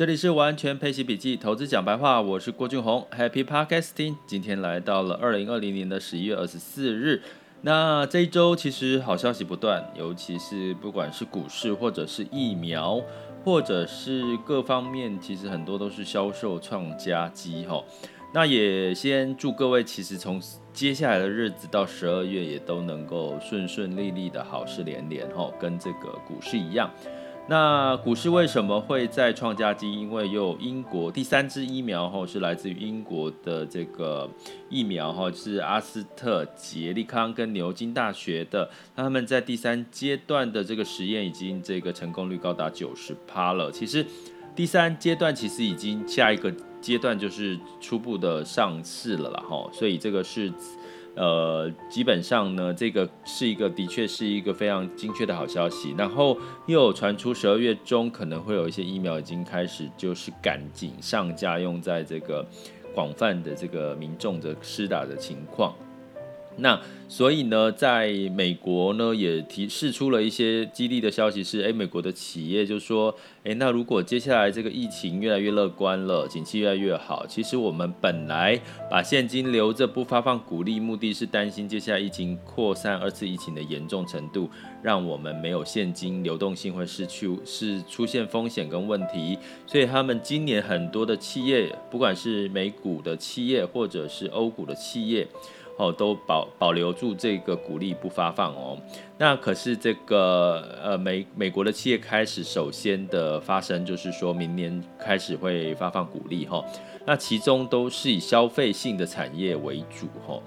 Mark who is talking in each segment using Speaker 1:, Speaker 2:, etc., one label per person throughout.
Speaker 1: 这里是完全配息笔记，投资讲白话，我是郭俊宏，Happy Podcasting。今天来到了二零二零年的十一月二十四日，那这一周其实好消息不断，尤其是不管是股市或者是疫苗，或者是各方面，其实很多都是销售创佳绩哈。那也先祝各位，其实从接下来的日子到十二月，也都能够顺顺利利的好事连连哈，跟这个股市一样。那股市为什么会再创佳绩？因为有英国第三支疫苗哈，是来自于英国的这个疫苗哈，是阿斯特捷利康跟牛津大学的，那他们在第三阶段的这个实验已经这个成功率高达九十趴了。其实第三阶段其实已经下一个阶段就是初步的上市了啦哈，所以这个是。呃，基本上呢，这个是一个的确是一个非常精确的好消息。然后又有传出十二月中可能会有一些疫苗已经开始就是赶紧上架，用在这个广泛的这个民众的施打的情况。那所以呢，在美国呢也提示出了一些激励的消息是，诶，美国的企业就说，诶，那如果接下来这个疫情越来越乐观了，景气越来越好，其实我们本来把现金留着不发放鼓励，目的是担心接下来疫情扩散，二次疫情的严重程度，让我们没有现金流动性会失去，是出现风险跟问题，所以他们今年很多的企业，不管是美股的企业或者是欧股的企业。哦，都保保留住这个股利不发放哦。那可是这个呃美美国的企业开始首先的发生，就是说明年开始会发放股利哈、哦。那其中都是以消费性的产业为主哈。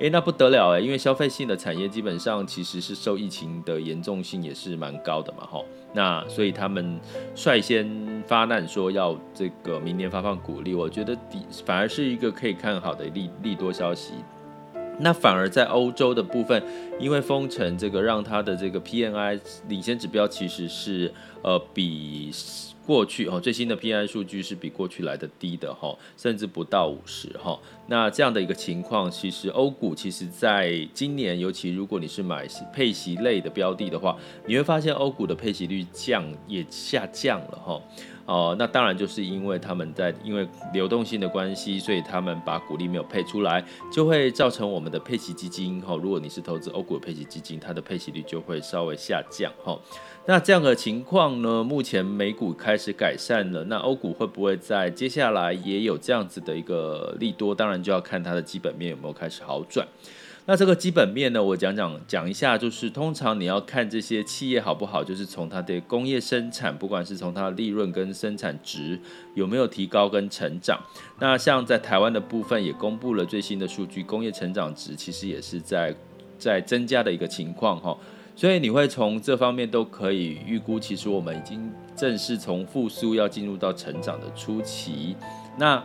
Speaker 1: 诶、那不得了诶，因为消费性的产业基本上其实是受疫情的严重性也是蛮高的嘛哈、那所以他们率先发难说要这个明年发放股利，我觉得反而是一个可以看好的利利多消息。那反而在欧洲的部分，因为封城这个让它的这个 PNI 领先指标其实是呃比过去哦最新的 PNI 数据是比过去来的低的哈，甚至不到五十哈。那这样的一个情况，其实欧股其实在今年，尤其如果你是买配息类的标的的话，你会发现欧股的配息率降也下降了哈。哦，哦那当然就是因为他们在因为流动性的关系，所以他们把股利没有配出来，就会造成我们的配息基金哈。如果你是投资欧股的配息基金，它的配息率就会稍微下降哈。那这样的情况呢，目前美股开始改善了，那欧股会不会在接下来也有这样子的一个利多？当然就要看它的基本面有没有开始好转。那这个基本面呢，我讲讲讲一下，就是通常你要看这些企业好不好，就是从它的工业生产，不管是从它的利润跟生产值有没有提高跟成长。那像在台湾的部分也公布了最新的数据，工业成长值其实也是在在增加的一个情况哈。所以你会从这方面都可以预估，其实我们已经正式从复苏要进入到成长的初期。那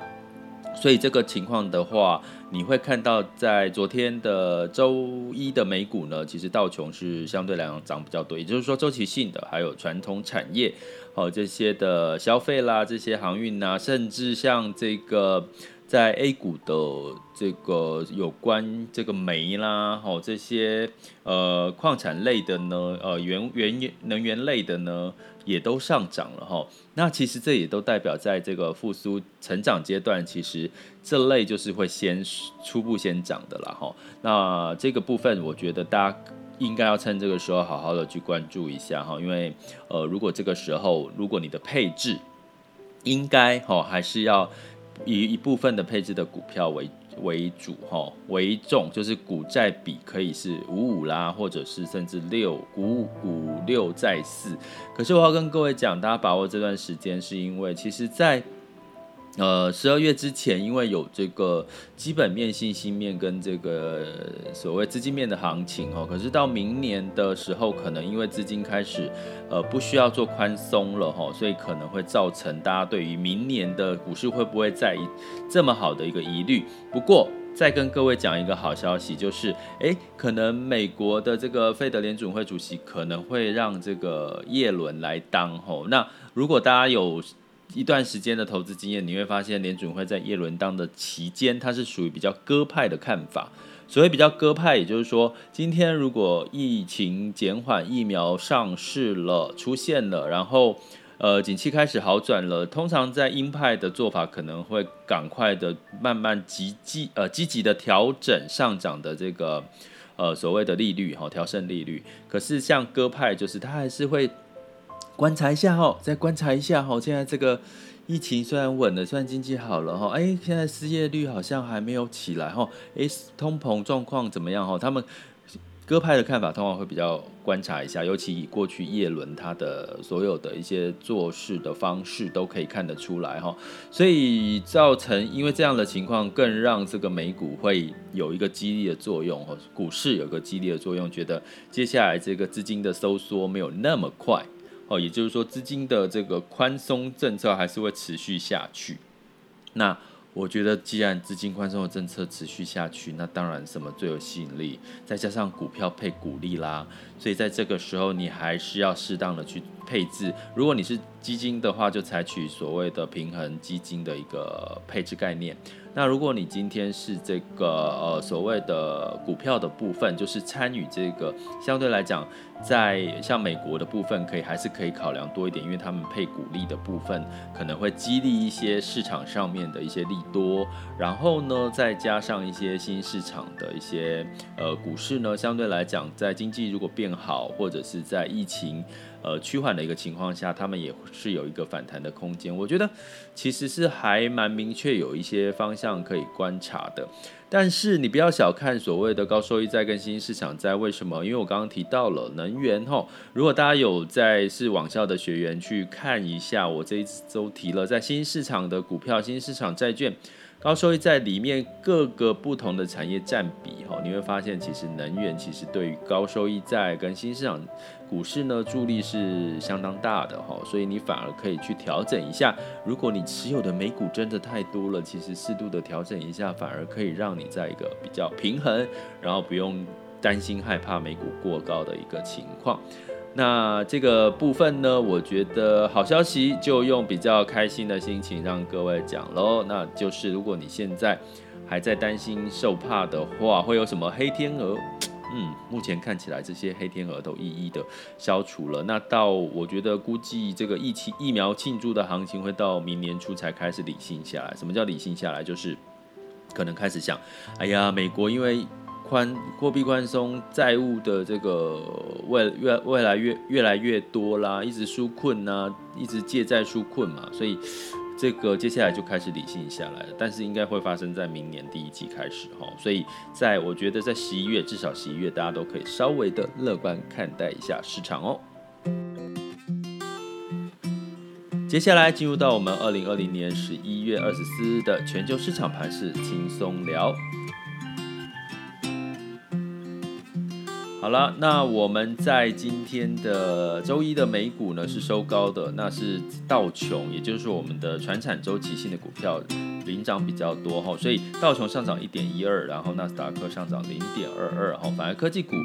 Speaker 1: 所以这个情况的话，你会看到在昨天的周一的美股呢，其实道琼是相对来讲涨比较多，也就是说周期性的，还有传统产业，哦这些的消费啦，这些航运呐，甚至像这个。在 A 股的这个有关这个煤啦，吼这些呃矿产类的呢，呃原原能源类的呢，也都上涨了哈。那其实这也都代表在这个复苏成长阶段，其实这类就是会先初步先涨的了哈。那这个部分，我觉得大家应该要趁这个时候好好的去关注一下哈，因为呃如果这个时候如果你的配置应该哈还是要。以一部分的配置的股票为为主哈，为重就是股债比可以是五五啦，或者是甚至六五五六债四。可是我要跟各位讲，大家把握这段时间，是因为其实在。呃，十二月之前，因为有这个基本面、信心面跟这个所谓资金面的行情哦，可是到明年的时候，可能因为资金开始呃不需要做宽松了哈，所以可能会造成大家对于明年的股市会不会再这么好的一个疑虑。不过，再跟各位讲一个好消息，就是诶，可能美国的这个费德联准会主席可能会让这个叶伦来当吼。那如果大家有一段时间的投资经验，你会发现联准会在叶伦当的期间，它是属于比较鸽派的看法。所谓比较鸽派，也就是说，今天如果疫情减缓，疫苗上市了，出现了，然后呃，景气开始好转了，通常在鹰派的做法可能会赶快的慢慢积极呃积极的调整上涨的这个呃所谓的利率哈，调升利率。可是像鸽派就是他还是会观察一下哈，再观察一下哈，现在这个疫情虽然稳了，虽然经济好了哈，哎，现在失业率好像还没有起来哈，哎，通膨状况怎么样哈？他们。鸽派的看法通常会比较观察一下，尤其以过去叶伦他的所有的一些做事的方式都可以看得出来哈，所以造成因为这样的情况，更让这个美股会有一个激励的作用，股市有个激励的作用，觉得接下来这个资金的收缩没有那么快哦，也就是说资金的这个宽松政策还是会持续下去，那。我觉得，既然资金宽松的政策持续下去，那当然什么最有吸引力？再加上股票配股利啦，所以在这个时候，你还是要适当的去配置。如果你是基金的话，就采取所谓的平衡基金的一个配置概念。那如果你今天是这个呃所谓的股票的部分，就是参与这个相对来讲，在像美国的部分，可以还是可以考量多一点，因为他们配股利的部分可能会激励一些市场上面的一些利多，然后呢，再加上一些新市场的一些呃股市呢，相对来讲，在经济如果变好，或者是在疫情。呃，趋缓的一个情况下，他们也是有一个反弹的空间。我觉得其实是还蛮明确，有一些方向可以观察的。但是你不要小看所谓的高收益债跟新兴市场债，为什么？因为我刚刚提到了能源吼，如果大家有在是网校的学员去看一下，我这一周提了在新兴市场的股票、新兴市场债券。高收益在里面各个不同的产业占比，哈，你会发现其实能源其实对于高收益债跟新市场股市呢助力是相当大的，哈，所以你反而可以去调整一下。如果你持有的美股真的太多了，其实适度的调整一下，反而可以让你在一个比较平衡，然后不用担心害怕美股过高的一个情况。那这个部分呢，我觉得好消息就用比较开心的心情让各位讲喽。那就是如果你现在还在担心受怕的话，会有什么黑天鹅？嗯，目前看起来这些黑天鹅都一一的消除了。那到我觉得估计这个疫情疫苗庆祝的行情会到明年初才开始理性下来。什么叫理性下来？就是可能开始想，哎呀，美国因为。宽货币宽松，债务的这个未越未来越越来越多啦，一直纾困呐，一直借债纾困嘛，所以这个接下来就开始理性下来了，但是应该会发生在明年第一季开始哈，所以在我觉得在十一月，至少十一月大家都可以稍微的乐观看待一下市场哦。接下来进入到我们二零二零年十一月二十四日的全球市场盘势轻松聊。好了，那我们在今天的周一的美股呢是收高的，那是道琼，也就是我们的传产周期性的股票领涨比较多哈，所以道琼上涨一点一二，然后纳斯达克上涨零点二二哈，反而科技股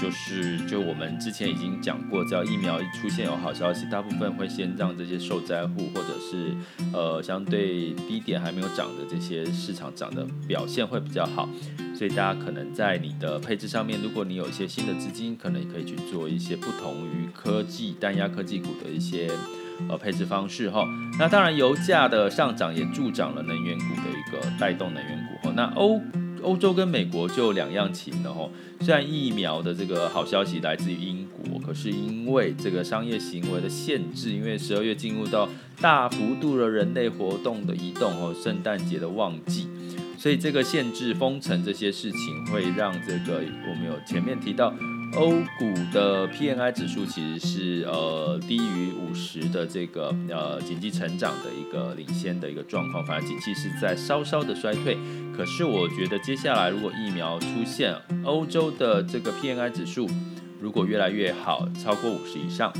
Speaker 1: 就是就我们之前已经讲过，只要疫苗一出现有好消息，大部分会先让这些受灾户或者是呃相对低点还没有涨的这些市场涨的表现会比较好。所以大家可能在你的配置上面，如果你有一些新的资金，可能也可以去做一些不同于科技单压科技股的一些呃配置方式哈。那当然，油价的上涨也助长了能源股的一个带动能源股哈。那欧欧洲跟美国就两样情的哈。虽然疫苗的这个好消息来自于英国，可是因为这个商业行为的限制，因为十二月进入到大幅度的人类活动的移动和圣诞节的旺季。所以这个限制封城这些事情，会让这个我们有前面提到，欧股的 PMI 指数其实是呃低于五十的这个呃经济成长的一个领先的一个状况，反而经济是在稍稍的衰退。可是我觉得接下来如果疫苗出现，欧洲的这个 PMI 指数如果越来越好，超过五十以上。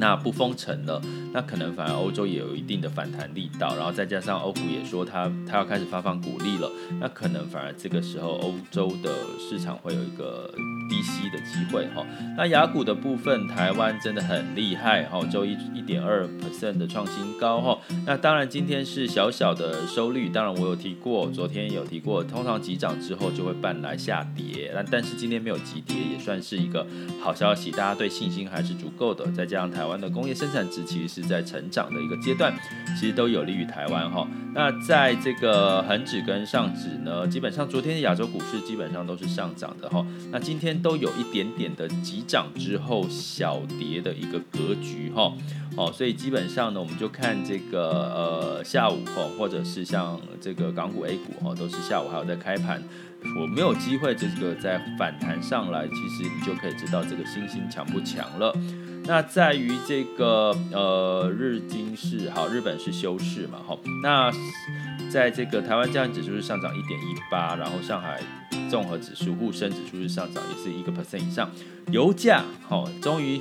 Speaker 1: 那不封城了，那可能反而欧洲也有一定的反弹力道，然后再加上欧股也说它它要开始发放股利了，那可能反而这个时候欧洲的市场会有一个低吸的机会哈。那雅股的部分，台湾真的很厉害哈，周一一点二 percent 的创新高哈。那当然今天是小小的收率，当然我有提过，昨天有提过，通常急涨之后就会伴来下跌，那但是今天没有急跌，也算是一个好消息，大家对信心还是足够的，再加上台湾的工业生产值其实是在成长的一个阶段，其实都有利于台湾哈。那在这个恒指跟上指呢，基本上昨天的亚洲股市基本上都是上涨的哈。那今天都有一点点的急涨之后小跌的一个格局哈。哦，所以基本上呢，我们就看这个呃下午哈，或者是像这个港股 A 股哈，都是下午还有在开盘。我没有机会这个再反弹上来，其实你就可以知道这个信心强不强了。那在于这个呃日经是好，日本是休市嘛，哈，那在这个台湾这样指数是上涨一点一八，然后上海综合指数、沪深指数是上涨，也是一个 percent 以上。油价好，终于。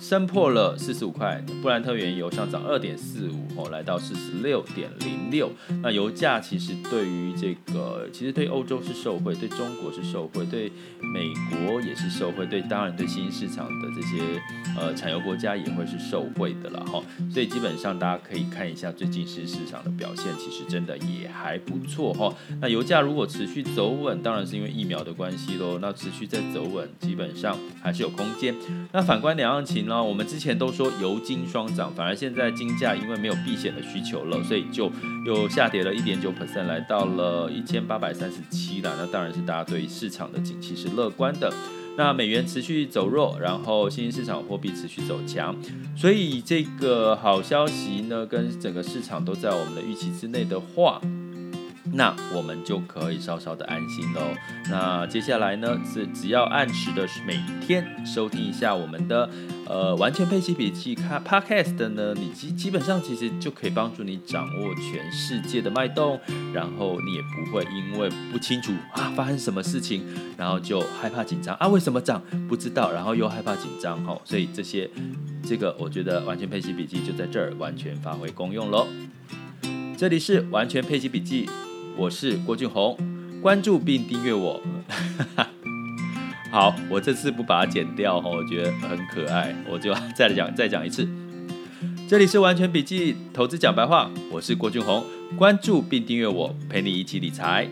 Speaker 1: 升破了四十五块，布兰特原油上涨二点四五哦，来到四十六点零六。那油价其实对于这个，其实对欧洲是受惠，对中国是受惠，对美国也是受惠，对当然对新兴市场的这些呃产油国家也会是受惠的了哈。所以基本上大家可以看一下最近新市场的表现，其实真的也还不错哈。那油价如果持续走稳，当然是因为疫苗的关系喽。那持续在走稳，基本上还是有空间。那反观两样情。那我们之前都说油金双涨，反而现在金价因为没有避险的需求了，所以就又下跌了一点九 percent，来到了一千八百三十七了。那当然是大家对市场的景气是乐观的。那美元持续走弱，然后新兴市场货币持续走强，所以这个好消息呢，跟整个市场都在我们的预期之内的话。那我们就可以稍稍的安心喽。那接下来呢，是只要按时的每天收听一下我们的呃完全配息笔记看 Podcast 的呢，你基基本上其实就可以帮助你掌握全世界的脉动，然后你也不会因为不清楚啊发生什么事情，然后就害怕紧张啊为什么涨不知道，然后又害怕紧张哈。所以这些这个我觉得完全配息笔记就在这儿完全发挥功用喽。这里是完全配息笔记。我是郭俊宏，关注并订阅我。好，我这次不把它剪掉哈，我觉得很可爱，我就再讲再讲一次。这里是完全笔记投资讲白话，我是郭俊宏，关注并订阅我，陪你一起理财。